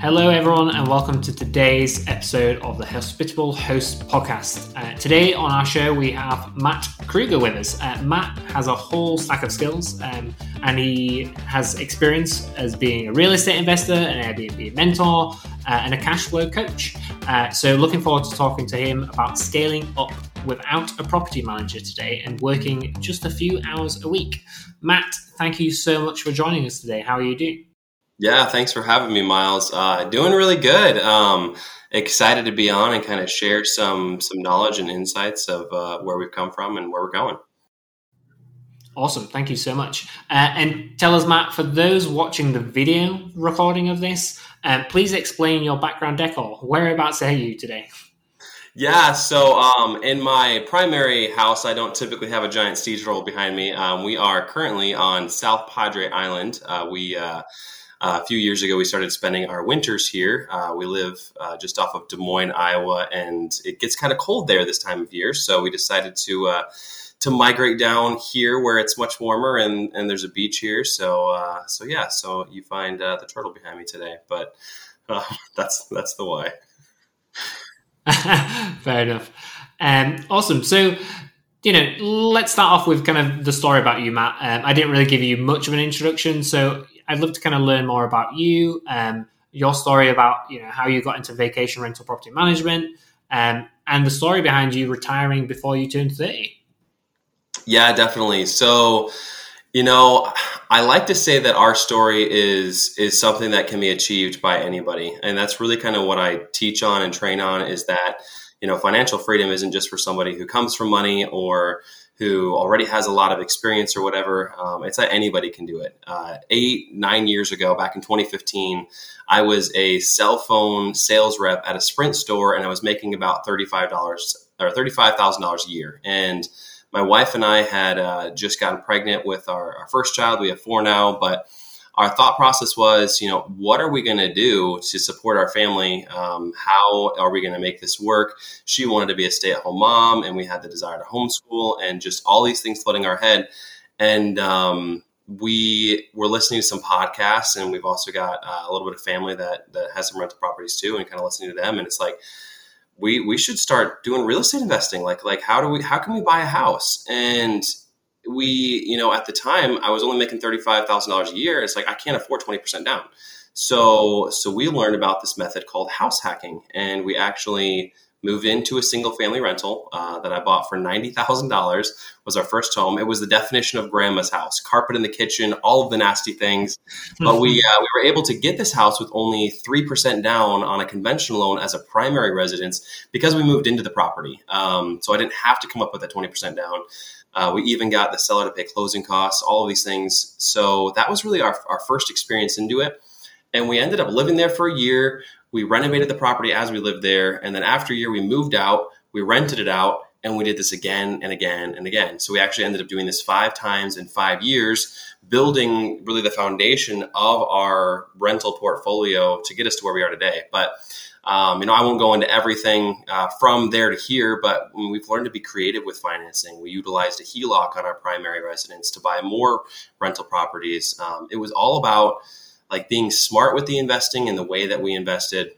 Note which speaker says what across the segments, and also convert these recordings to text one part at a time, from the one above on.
Speaker 1: Hello, everyone, and welcome to today's episode of the Hospitable Host podcast. Uh, today on our show, we have Matt Krueger with us. Uh, Matt has a whole stack of skills, um, and he has experience as being a real estate investor, an Airbnb mentor, uh, and a cash flow coach. Uh, so, looking forward to talking to him about scaling up without a property manager today and working just a few hours a week. Matt, thank you so much for joining us today. How are you doing?
Speaker 2: Yeah, thanks for having me, Miles. Uh, doing really good. Um, excited to be on and kind of share some some knowledge and insights of uh, where we've come from and where we're going.
Speaker 1: Awesome, thank you so much. Uh, and tell us, Matt, for those watching the video recording of this, uh, please explain your background decor. Whereabouts are you today?
Speaker 2: Yeah, so um, in my primary house, I don't typically have a giant siege roll behind me. Um, we are currently on South Padre Island. Uh, we uh, a few years ago, we started spending our winters here. Uh, we live uh, just off of Des Moines, Iowa, and it gets kind of cold there this time of year. So we decided to uh, to migrate down here where it's much warmer and, and there's a beach here. So uh, so yeah, so you find uh, the turtle behind me today, but that's that's the why.
Speaker 1: Fair enough. Um, awesome. So you know, let's start off with kind of the story about you, Matt. Um, I didn't really give you much of an introduction, so I'd love to kind of learn more about you, um, your story about you know how you got into vacation rental property management, um, and the story behind you retiring before you turned thirty.
Speaker 2: Yeah, definitely. So, you know, I like to say that our story is is something that can be achieved by anybody, and that's really kind of what I teach on and train on. Is that you know, financial freedom isn't just for somebody who comes from money or who already has a lot of experience or whatever. Um, it's that anybody can do it. Uh, eight, nine years ago, back in 2015, I was a cell phone sales rep at a Sprint store, and I was making about thirty-five dollars or thirty-five thousand dollars a year. And my wife and I had uh, just gotten pregnant with our, our first child. We have four now, but our thought process was, you know, what are we going to do to support our family? Um, how are we going to make this work? She wanted to be a stay at home mom, and we had the desire to homeschool, and just all these things flooding our head. And um, we were listening to some podcasts, and we've also got uh, a little bit of family that that has some rental properties too, and kind of listening to them. And it's like, we we should start doing real estate investing. Like like how do we how can we buy a house and we, you know, at the time I was only making $35,000 a year. It's like, I can't afford 20% down. So, so we learned about this method called house hacking and we actually moved into a single family rental uh, that I bought for $90,000 was our first home. It was the definition of grandma's house, carpet in the kitchen, all of the nasty things. But we, uh, we were able to get this house with only 3% down on a conventional loan as a primary residence because we moved into the property. Um, so I didn't have to come up with that 20% down. Uh, we even got the seller to pay closing costs, all of these things. So that was really our, our first experience into it. And we ended up living there for a year. We renovated the property as we lived there. And then after a year, we moved out, we rented it out, and we did this again and again and again. So we actually ended up doing this five times in five years, building really the foundation of our rental portfolio to get us to where we are today. But um, you know, I won't go into everything uh, from there to here, but we've learned to be creative with financing. We utilized a HELOC on our primary residence to buy more rental properties. Um, it was all about like being smart with the investing and the way that we invested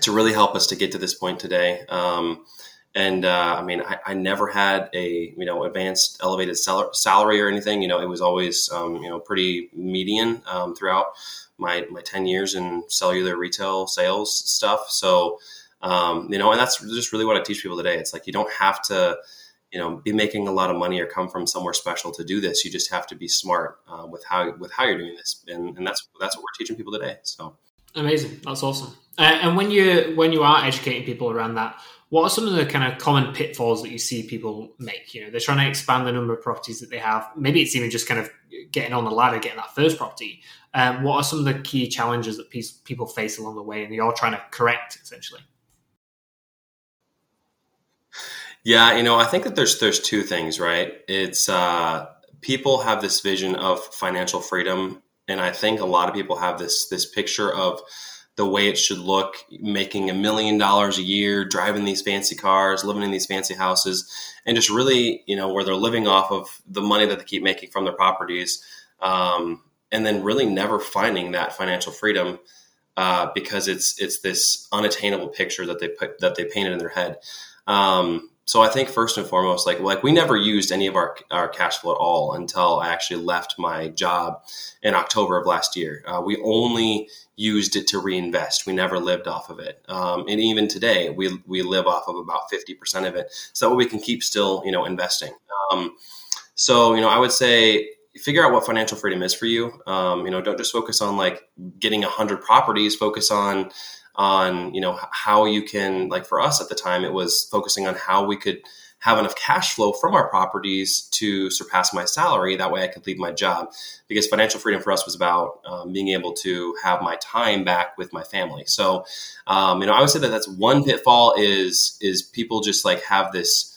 Speaker 2: to really help us to get to this point today. Um, and uh, I mean, I, I, never had a you know advanced elevated salary or anything. You know, it was always um, you know pretty median um, throughout my my 10 years in cellular retail sales stuff. So um, you know and that's just really what i teach people today. It's like you don't have to you know be making a lot of money or come from somewhere special to do this. You just have to be smart uh, with how with how you're doing this. And, and that's that's what we're teaching people today so.
Speaker 1: Amazing. That's awesome. Uh, and when you when you are educating people around that what are some of the kind of common pitfalls that you see people make? You know, they're trying to expand the number of properties that they have. Maybe it's even just kind of getting on the ladder, getting that first property. Um, what are some of the key challenges that people face along the way, and you're trying to correct essentially?
Speaker 2: Yeah, you know, I think that there's there's two things, right? It's uh, people have this vision of financial freedom, and I think a lot of people have this this picture of the way it should look, making a million dollars a year, driving these fancy cars, living in these fancy houses, and just really, you know, where they're living off of the money that they keep making from their properties, um, and then really never finding that financial freedom. uh, because it's it's this unattainable picture that they put that they painted in their head. Um, so I think first and foremost, like like we never used any of our our cash flow at all until I actually left my job in October of last year. Uh, we only used it to reinvest. We never lived off of it, um, and even today we we live off of about fifty percent of it, so that we can keep still you know investing. Um, so you know I would say figure out what financial freedom is for you. Um, you know, don't just focus on like getting hundred properties. Focus on on you know how you can like for us at the time it was focusing on how we could have enough cash flow from our properties to surpass my salary. That way i could leave my job. Because financial freedom for us was about um, being able to have my time back with my family. So um, you know i would say that that's one pitfall is is people just like have this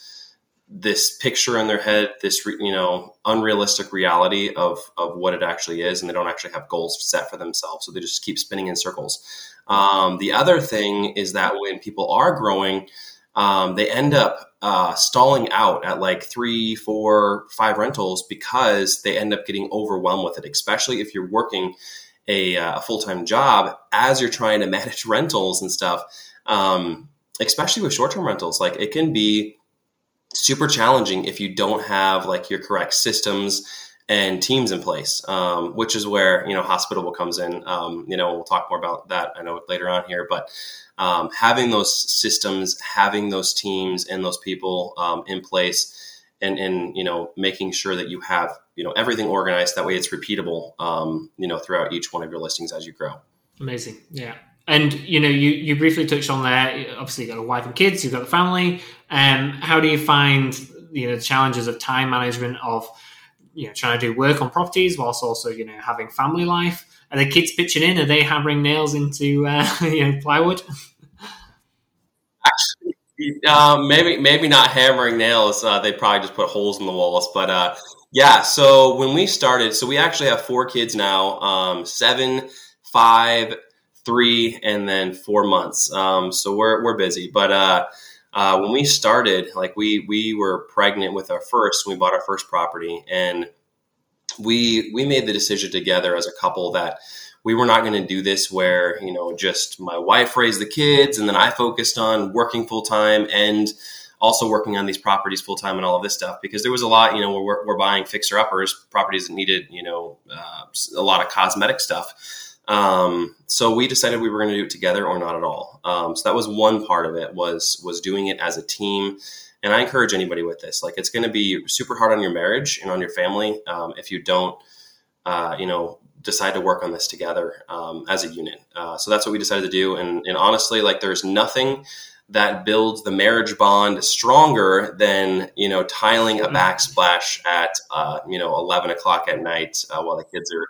Speaker 2: this picture in their head, this you know unrealistic reality of of what it actually is, and they don't actually have goals set for themselves, so they just keep spinning in circles. Um, the other thing is that when people are growing, um, they end up uh, stalling out at like three, four, five rentals because they end up getting overwhelmed with it, especially if you're working a, uh, a full time job as you're trying to manage rentals and stuff. Um, especially with short term rentals, like it can be super challenging if you don't have like your correct systems and teams in place, um, which is where you know hospitable comes in. Um, you know, we'll talk more about that. I know later on here, but um, having those systems, having those teams and those people um, in place, and and you know making sure that you have you know everything organized. That way, it's repeatable. Um, you know, throughout each one of your listings as you grow.
Speaker 1: Amazing, yeah. And you know, you, you briefly touched on there. Obviously, you've got a wife and kids. You've got the family. Um, how do you find you know the challenges of time management of you know trying to do work on properties whilst also you know having family life? Are the kids pitching in? Are they hammering nails into uh, you know plywood?
Speaker 2: Actually, uh, maybe maybe not hammering nails. Uh, they probably just put holes in the walls. But uh, yeah, so when we started, so we actually have four kids now: um, seven, five, three and then four months. Um, so we're, we're busy. But uh, when we started, like we we were pregnant with our first, we bought our first property, and we we made the decision together as a couple that we were not going to do this where you know just my wife raised the kids and then I focused on working full time and also working on these properties full time and all of this stuff because there was a lot you know we're, we're buying fixer uppers properties that needed you know uh, a lot of cosmetic stuff um, so we decided we were going to do it together or not at all. Um, so that was one part of it was was doing it as a team. And I encourage anybody with this, like it's going to be super hard on your marriage and on your family um, if you don't, uh, you know, decide to work on this together um, as a unit. Uh, so that's what we decided to do. And, and honestly, like there's nothing that builds the marriage bond stronger than you know tiling a mm-hmm. backsplash at uh, you know 11 o'clock at night uh, while the kids are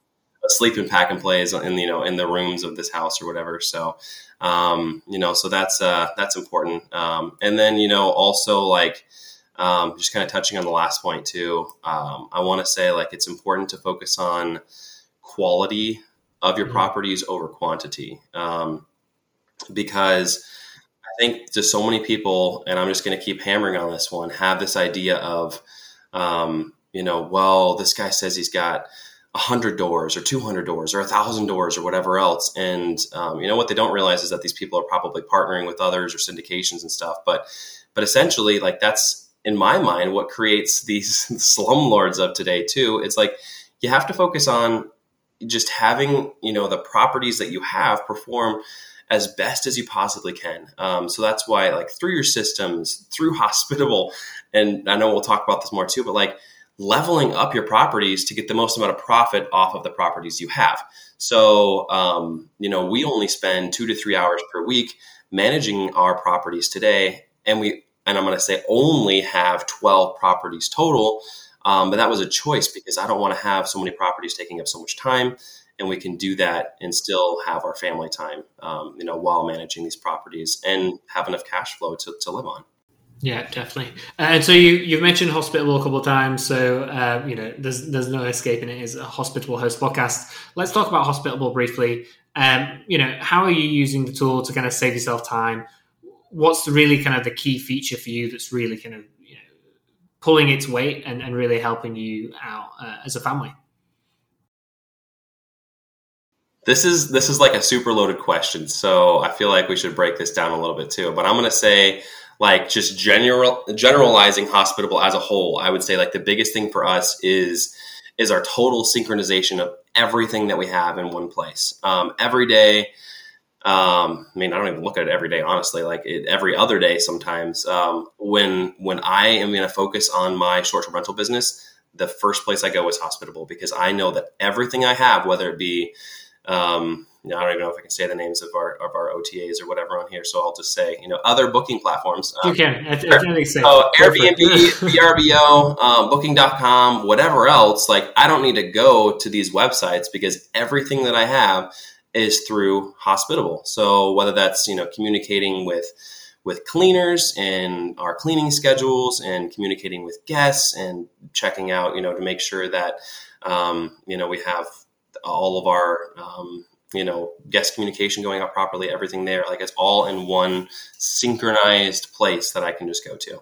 Speaker 2: sleep and pack and plays in you know in the rooms of this house or whatever. So um, you know, so that's uh, that's important. Um, and then you know also like um, just kind of touching on the last point too. Um, I want to say like it's important to focus on quality of your mm-hmm. properties over quantity um, because. I think to so many people, and I'm just going to keep hammering on this one, have this idea of, um, you know, well, this guy says he's got 100 doors or 200 doors or 1000 doors or whatever else. And um, you know what they don't realize is that these people are probably partnering with others or syndications and stuff. But but essentially like that's in my mind what creates these slumlords of today too. It's like you have to focus on just having you know the properties that you have perform as best as you possibly can. Um, so that's why like through your systems through hospitable and i know we'll talk about this more too but like leveling up your properties to get the most amount of profit off of the properties you have. So, um, you know, we only spend two to three hours per week managing our properties today, and we and I'm going to say only have 12 properties total. Um, but that was a choice because I don't want to have so many properties taking up so much time, and we can do that and still have our family time, um, you know, while managing these properties and have enough cash flow to, to live on.
Speaker 1: Yeah, definitely. And so you you've mentioned hospitable a couple of times, so uh, you know there's there's no escaping it. Is a hospitable host podcast. Let's talk about hospitable briefly. Um, you know, how are you using the tool to kind of save yourself time? What's really kind of the key feature for you that's really kind of you know pulling its weight and, and really helping you out uh, as a family?
Speaker 2: This is this is like a super loaded question, so I feel like we should break this down a little bit too. But I'm going to say like just general generalizing hospitable as a whole. I would say like the biggest thing for us is is our total synchronization of everything that we have in one place. Um, every day, um, I mean, I don't even look at it every day, honestly. Like it, every other day, sometimes um, when when I am going to focus on my short term rental business, the first place I go is hospitable because I know that everything I have, whether it be um, you know, I don't even know if I can say the names of our of our OTAs or whatever on here, so I'll just say you know other booking platforms.
Speaker 1: Um, you can.
Speaker 2: So Airbnb, VRBO, um, Booking.com, whatever else. Like I don't need to go to these websites because everything that I have is through Hospitable. So whether that's you know communicating with with cleaners and our cleaning schedules and communicating with guests and checking out you know to make sure that um, you know we have all of our um, you know guest communication going out properly everything there like it's all in one synchronized place that i can just go to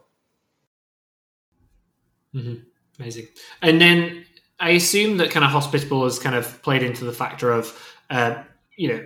Speaker 1: mm-hmm. amazing and then i assume that kind of hospitable has kind of played into the factor of uh, you know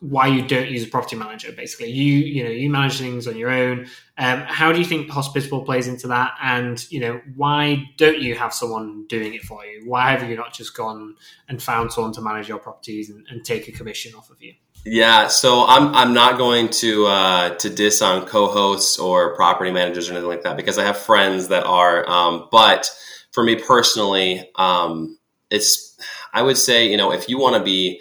Speaker 1: why you don't use a property manager basically. You you know you manage things on your own. Um, how do you think hospitable plays into that? And you know why don't you have someone doing it for you? Why have you not just gone and found someone to manage your properties and, and take a commission off of you?
Speaker 2: Yeah so i'm i'm not going to uh to diss on co-hosts or property managers or anything like that because i have friends that are um but for me personally um it's i would say you know if you want to be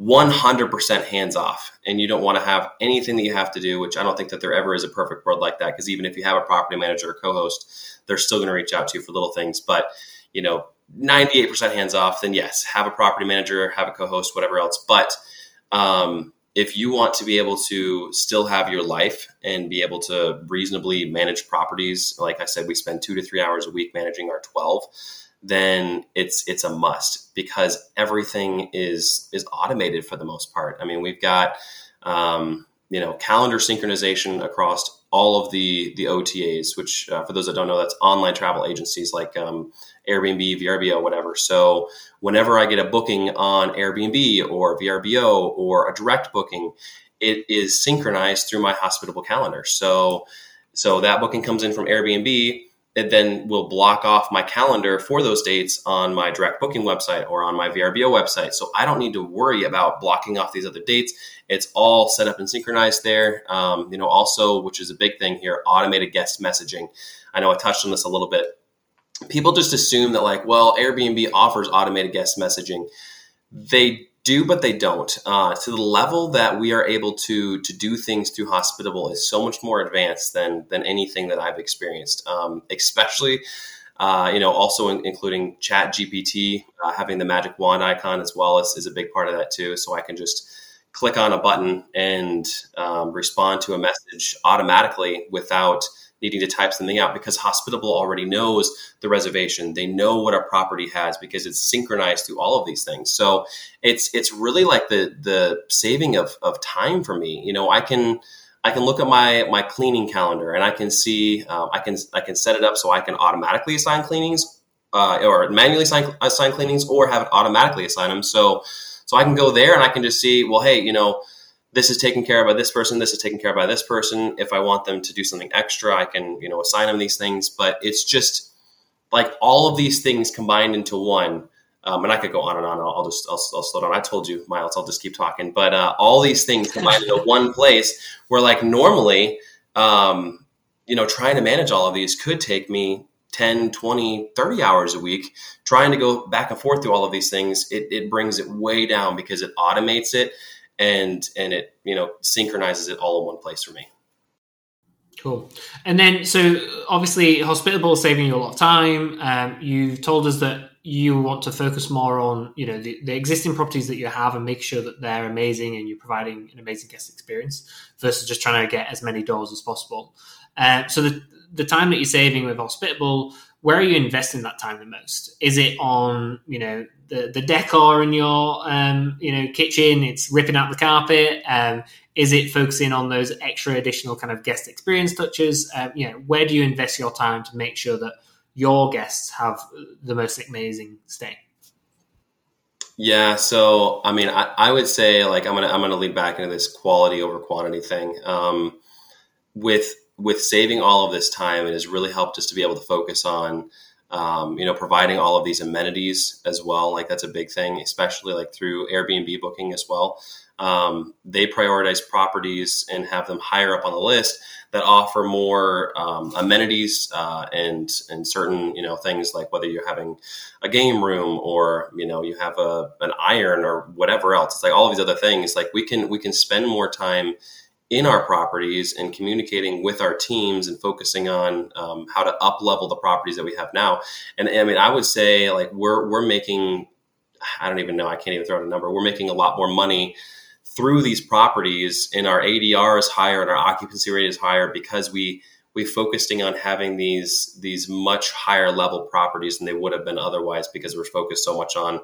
Speaker 2: 100% hands off and you don't want to have anything that you have to do which i don't think that there ever is a perfect world like that because even if you have a property manager or co-host they're still going to reach out to you for little things but you know 98% hands off then yes have a property manager have a co-host whatever else but um, if you want to be able to still have your life and be able to reasonably manage properties like i said we spend two to three hours a week managing our 12 then it's it's a must because everything is is automated for the most part. I mean, we've got um, you know calendar synchronization across all of the the OTAs, which uh, for those that don't know, that's online travel agencies like um, Airbnb, VRBO, whatever. So whenever I get a booking on Airbnb or VRBO or a direct booking, it is synchronized through my hospitable calendar. So so that booking comes in from Airbnb it then will block off my calendar for those dates on my direct booking website or on my VRBO website. So I don't need to worry about blocking off these other dates. It's all set up and synchronized there. Um, you know, also, which is a big thing here, automated guest messaging. I know I touched on this a little bit. People just assume that, like, well, Airbnb offers automated guest messaging. They do, but they don't. Uh, to the level that we are able to to do things through Hospitable is so much more advanced than than anything that I've experienced. Um, especially, uh, you know, also in, including Chat GPT, uh, having the magic wand icon as well is, is a big part of that too. So I can just click on a button and um, respond to a message automatically without needing to type something out because Hospitable already knows the reservation. They know what our property has because it's synchronized through all of these things. So it's it's really like the the saving of of time for me. You know, I can I can look at my my cleaning calendar and I can see uh, I can I can set it up so I can automatically assign cleanings uh, or manually assign, assign cleanings or have it automatically assign them. So so I can go there and I can just see well, hey, you know this is taken care of by this person this is taken care of by this person. If i want them to do something extra i can you know assign them these things. But it's just like all of these things combined into one um, and i could go on and on. I'll, just I'll, I'll, slow down. I told you miles i'll just keep talking. But uh, all these things combined into one place where like normally um, you know trying to manage all of these could take me 10 20 30 hours a week trying to go back and forth through all of these things. It, it brings it way down because it automates it and and it you know synchronizes it all in one place for me.
Speaker 1: Cool. And then, so obviously, Hospitable is saving you a lot of time. Um, you've told us that you want to focus more on, you know, the, the, existing properties that you have and make sure that they're amazing and you're providing an amazing guest experience versus just trying to get as many doors as possible. Uh, so the the time that you're saving with Hospitable, where are you investing that time the most? Is it on, you know, the, the decor in your um, you know kitchen it's ripping out the carpet um, is it focusing on those extra additional kind of guest experience touches um, you know where do you invest your time to make sure that your guests have the most amazing stay
Speaker 2: Yeah, so I mean, I, I would say like I'm gonna I'm gonna lead back into this quality over quantity thing. Um, with with saving all of this time, it has really helped us to be able to focus on um, you know providing all of these amenities as well. Like that's a big thing, especially like through Airbnb booking as well. Um, they prioritize properties and have them higher up on the list that offer more um, amenities uh, and and certain you know things like whether you're having a game room or you know you have a an iron or whatever else. It's like all of these other things. Like we can we can spend more time in our properties and communicating with our teams and focusing on um, how to up level the properties that we have now. And I mean, I would say like we're we're making I don't even know I can't even throw out a number. We're making a lot more money through these properties and our ADR is higher and our occupancy rate is higher because we we focusing on having these these much higher level properties than they would have been otherwise because we're focused so much on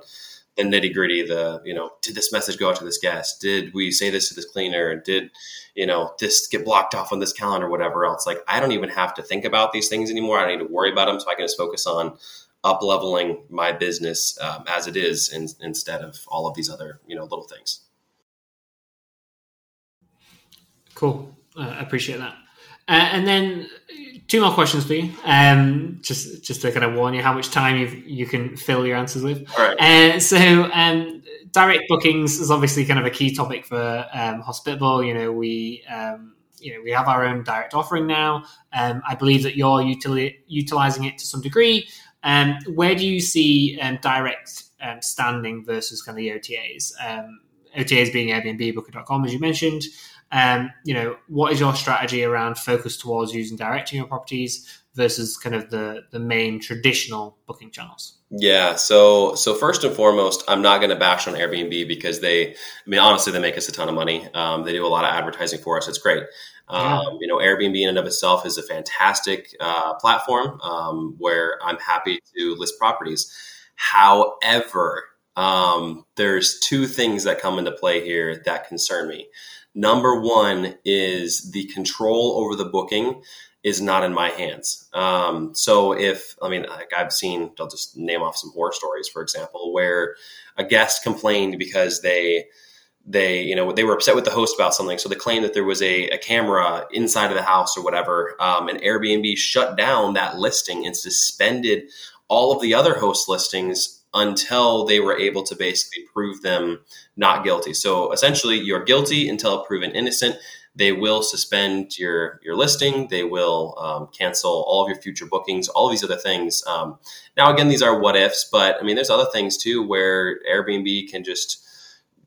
Speaker 2: the nitty gritty the you know did this message go out to this guest? Did we say this to this cleaner? Did you know this get blocked off on this calendar whatever else? Like i don't even have to think about these things anymore. I don't need to worry about them. So i can just focus on up leveling my business um, as it is in, instead of all of these other you know little things.
Speaker 1: Cool. Uh, appreciate that. Uh, and then two more questions for you. Um, just just to kind of warn you how much time you you can fill your answers with.
Speaker 2: All right.
Speaker 1: Uh, so um, direct bookings is obviously kind of a key topic for um, Hospitable. You know, we um, you know we have our own direct offering now. Um, I believe that you're utili- utilizing it to some degree. Um, where do you see um, direct um, standing versus kind of the OTAs? Um, OTAs being Airbnb, Booking.com, as you mentioned. Um, you know, what is your strategy around focus towards using direct to your properties versus kind of the the main traditional booking channels?
Speaker 2: Yeah, so so first and foremost, I'm not going to bash on Airbnb because they, I mean, honestly, they make us a ton of money. Um, they do a lot of advertising for us. It's great. Um, yeah. You know, Airbnb in and of itself is a fantastic uh, platform um, where I'm happy to list properties. However, um, there's two things that come into play here that concern me. Number one is the control over the booking is not in my hands. Um, so if I mean, like I've seen, I'll just name off some horror stories, for example, where a guest complained because they they you know they were upset with the host about something so they claimed that there was a, a camera inside of the house or whatever um, and airbnb shut down that listing and suspended all of the other host listings until they were able to basically prove them not guilty. So essentially, you're guilty until proven innocent. They will suspend your your listing. They will um, cancel all of your future bookings. All these other things. Um, now, again, these are what ifs, but I mean, there's other things too where Airbnb can just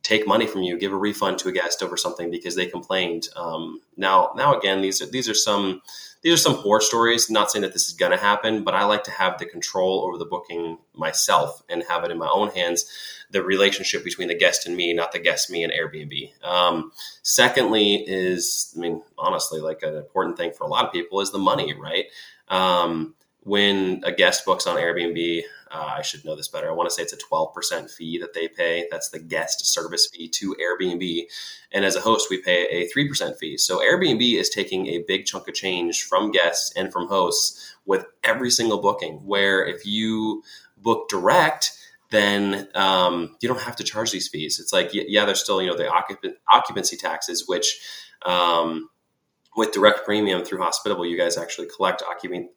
Speaker 2: take money from you, give a refund to a guest over something because they complained. Um, now, now again, these are these are some these are some horror stories. Not saying that this is going to happen, but I like to have the control over the booking myself and have it in my own hands. The relationship between the guest and me, not the guest, me, and Airbnb. Um, secondly, is I mean, honestly, like an important thing for a lot of people is the money, right? Um, when a guest books on Airbnb, uh, I should know this better. I want to say it's a 12% fee that they pay. That's the guest service fee to Airbnb. And as a host, we pay a 3% fee. So Airbnb is taking a big chunk of change from guests and from hosts with every single booking. Where if you book direct, then um, you don't have to charge these fees. It's like, yeah, there's still, you know, the occupancy taxes, which, um, with direct premium through Hospitable, you guys actually collect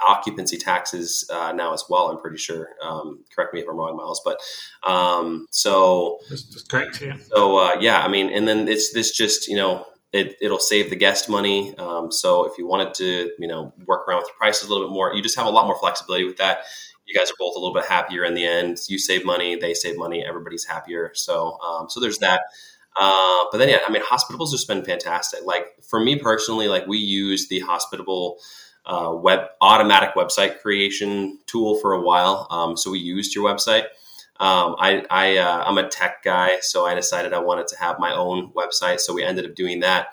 Speaker 2: occupancy taxes uh, now as well. I'm pretty sure. Um, correct me if I'm wrong, Miles. But um, so
Speaker 1: that's correct. Yeah.
Speaker 2: So uh, yeah, I mean, and then it's this just you know it, it'll save the guest money. Um, so if you wanted to you know work around with the prices a little bit more, you just have a lot more flexibility with that. You guys are both a little bit happier in the end. You save money, they save money, everybody's happier. So um, so there's that. Uh, but then, yeah, I mean, hospitables have been fantastic. Like for me personally, like we use the hospitable uh, web automatic website creation tool for a while. Um, so we used your website. Um, I, I uh, I'm a tech guy, so I decided I wanted to have my own website. So we ended up doing that.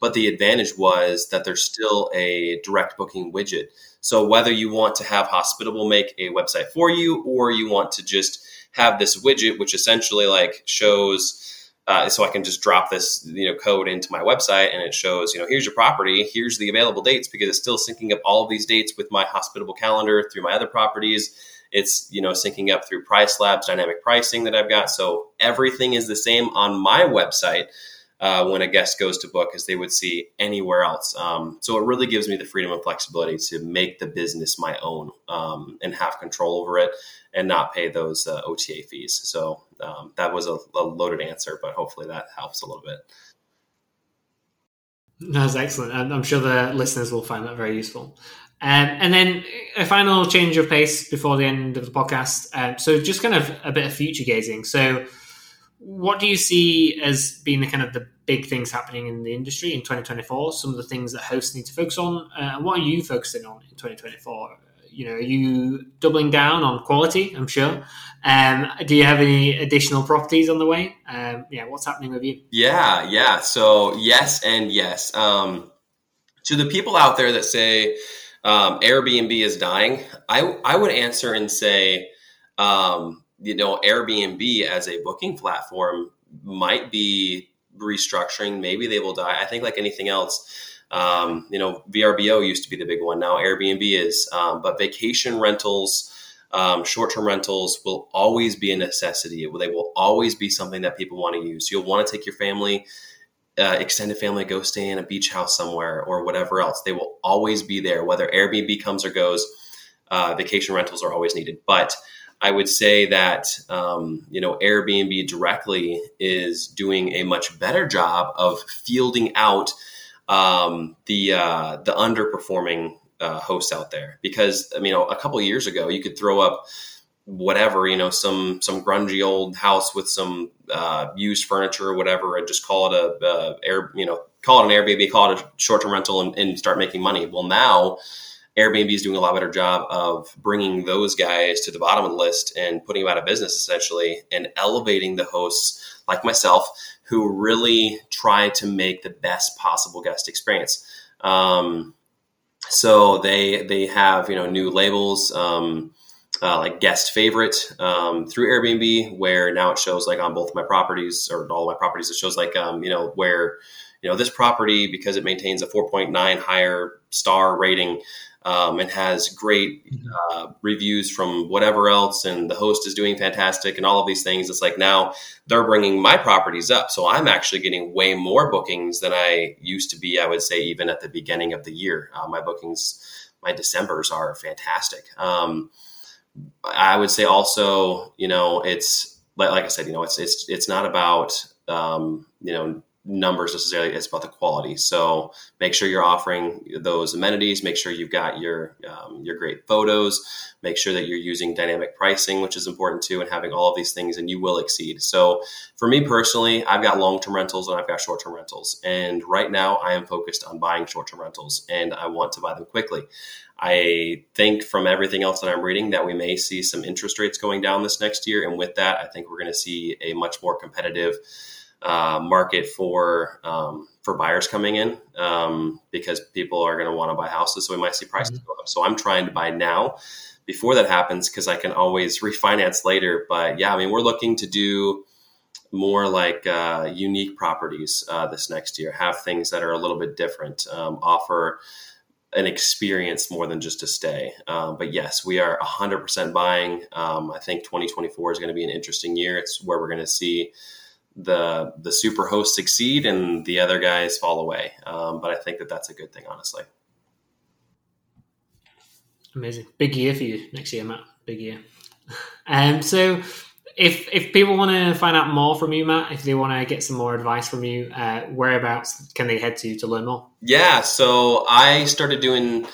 Speaker 2: But the advantage was that there's still a direct booking widget. So whether you want to have Hospitable make a website for you, or you want to just have this widget, which essentially like shows uh, so I can just drop this you know code into my website and it shows you know here's your property, here's the available dates because it's still syncing up all of these dates with my hospitable calendar through my other properties. It's you know syncing up through Price Labs dynamic pricing that I've got. So everything is the same on my website. Uh, when a guest goes to book as they would see anywhere else. Um, so it really gives me the freedom and flexibility to make the business my own um, and have control over it and not pay those uh, OTA fees. So um, that was a, a, loaded answer, but hopefully that helps a little bit.
Speaker 1: That's excellent. I'm sure the listeners will find that very useful. Um, and then a final change of pace before the end of the podcast. Um, so just kind of a bit of future gazing. So what do you see as being the kind of the big things happening in the industry in 2024? Some of the things that hosts need to focus on, uh, what are you focusing on in 2024? You know, are you doubling down on quality? I'm sure. Um, do you have any additional properties on the way? Um, yeah, what's happening with you?
Speaker 2: Yeah, yeah. So yes and yes. Um, to the people out there that say um, Airbnb is dying, I I would answer and say um, you know, Airbnb as a booking platform might be restructuring. Maybe they will die. I think like anything else, um, you know, VRBO used to be the big one. Now Airbnb is, um, but vacation rentals, um, short-term rentals will always be a necessity. They will always be something that people want to use. You'll want to take your family, uh, extended family, go stay in a beach house somewhere or whatever else. They will always be there, whether Airbnb comes or goes. Uh, vacation rentals are always needed, but I would say that um, you know Airbnb directly is doing a much better job of fielding out um, the uh, the underperforming uh, hosts out there because I mean a couple years ago you could throw up whatever you know some some grungy old house with some uh, used furniture or whatever and just call it a, a air you know call it an Airbnb call it a short term rental and, and start making money. Well now Airbnb is doing a lot better job of bringing those guys to the bottom of the list and putting them out of business essentially and elevating the hosts like myself who really try to make the best possible guest experience. Um, so they they have you know new labels um, uh, like guest favorite um, through Airbnb, where now it shows like on both my properties or all my properties, it shows like um, you know where you know this property because it maintains a 4.9 higher star rating um, and has great mm-hmm. uh, reviews from whatever else, and the host is doing fantastic, and all of these things. It's like now they're bringing my properties up, so I'm actually getting way more bookings than I used to be. I would say even at the beginning of the year, uh, my bookings, my December's are fantastic. Um, I would say also, you know, it's like, like I said, you know, it's it's it's not about um, you know numbers necessarily it's about the quality. So make sure you're offering those amenities. Make sure you've got your um, your great photos. Make sure that you're using dynamic pricing which is important too and having all of these things and you will exceed. So for me personally i've got long-term rentals and i've got short-term rentals. And right now i am focused on buying short-term rentals and i want to buy them quickly. I think from everything else that I'm reading that we may see some interest rates going down this next year. And with that, I think we're going to see a much more competitive uh, market for um, for buyers coming in um, because people are going to want to buy houses. So we might see prices mm-hmm. go up. So I'm trying to buy now before that happens because I can always refinance later. But yeah, I mean, we're looking to do more like uh, unique properties uh, this next year, have things that are a little bit different, um, offer an experience more than just a stay. Um, but yes, we are 100% buying. Um, I think 2024 is going to be an interesting year. It's where we're going to see the the super hosts succeed and the other guys fall away. Um, but I think that that's a good thing, honestly.
Speaker 1: Amazing, big year for you next year, Matt. Big year. Um, so if if people want to find out more from you, Matt, if they want to get some more advice from you, uh, whereabouts can they head to to learn more?
Speaker 2: Yeah, so I started doing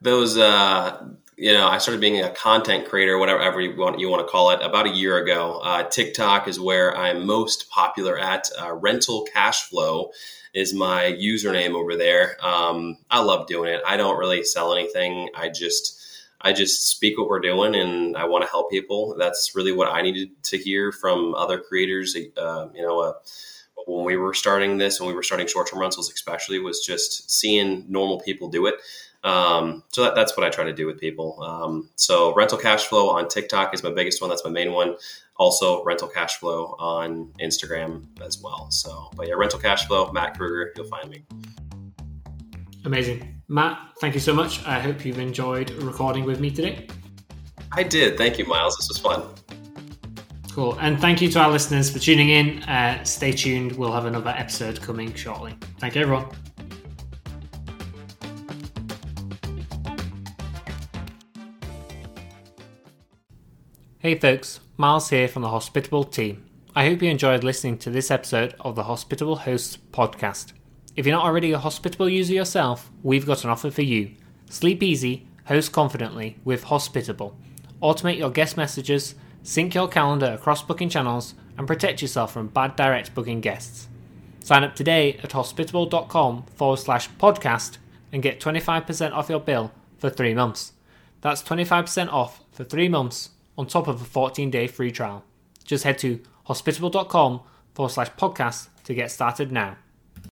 Speaker 2: those uh, you know, I started being a content creator, whatever you want, you want to call it, about a year ago. Uh, TikTok is where I'm most popular at. Uh, Rental Cash Flow is my username over there. Um, I love doing it. I don't really sell anything. I just I just speak what we're doing, and I want to help people. That's really what I needed to hear from other creators. Uh, you know uh, when we were starting this, when we were starting short term rentals, especially, was just seeing normal people do it. Um, so that, that's what I try to do with people. Um, so rental cash flow on TikTok is my biggest one. That's my main one. Also rental cash flow on Instagram as well. So, but yeah, rental cash flow, Matt Krueger, you'll find me.
Speaker 1: Amazing. Matt, thank you so much. I hope you've enjoyed recording with me today.
Speaker 2: I did. Thank you, Miles. This was fun.
Speaker 1: Cool. And thank you to our listeners for tuning in. Uh, stay tuned. We'll have another episode coming shortly. Thank you, everyone. Hey, folks. Miles here from the Hospitable team. I hope you enjoyed listening to this episode of the Hospitable Hosts podcast. If you're not already a Hospitable user yourself, we've got an offer for you. Sleep easy, host confidently with Hospitable. Automate your guest messages, sync your calendar across booking channels, and protect yourself from bad direct booking guests. Sign up today at hospitable.com forward slash podcast and get 25% off your bill for three months. That's 25% off for three months on top of a 14 day free trial. Just head to hospitable.com forward slash podcast to get started now.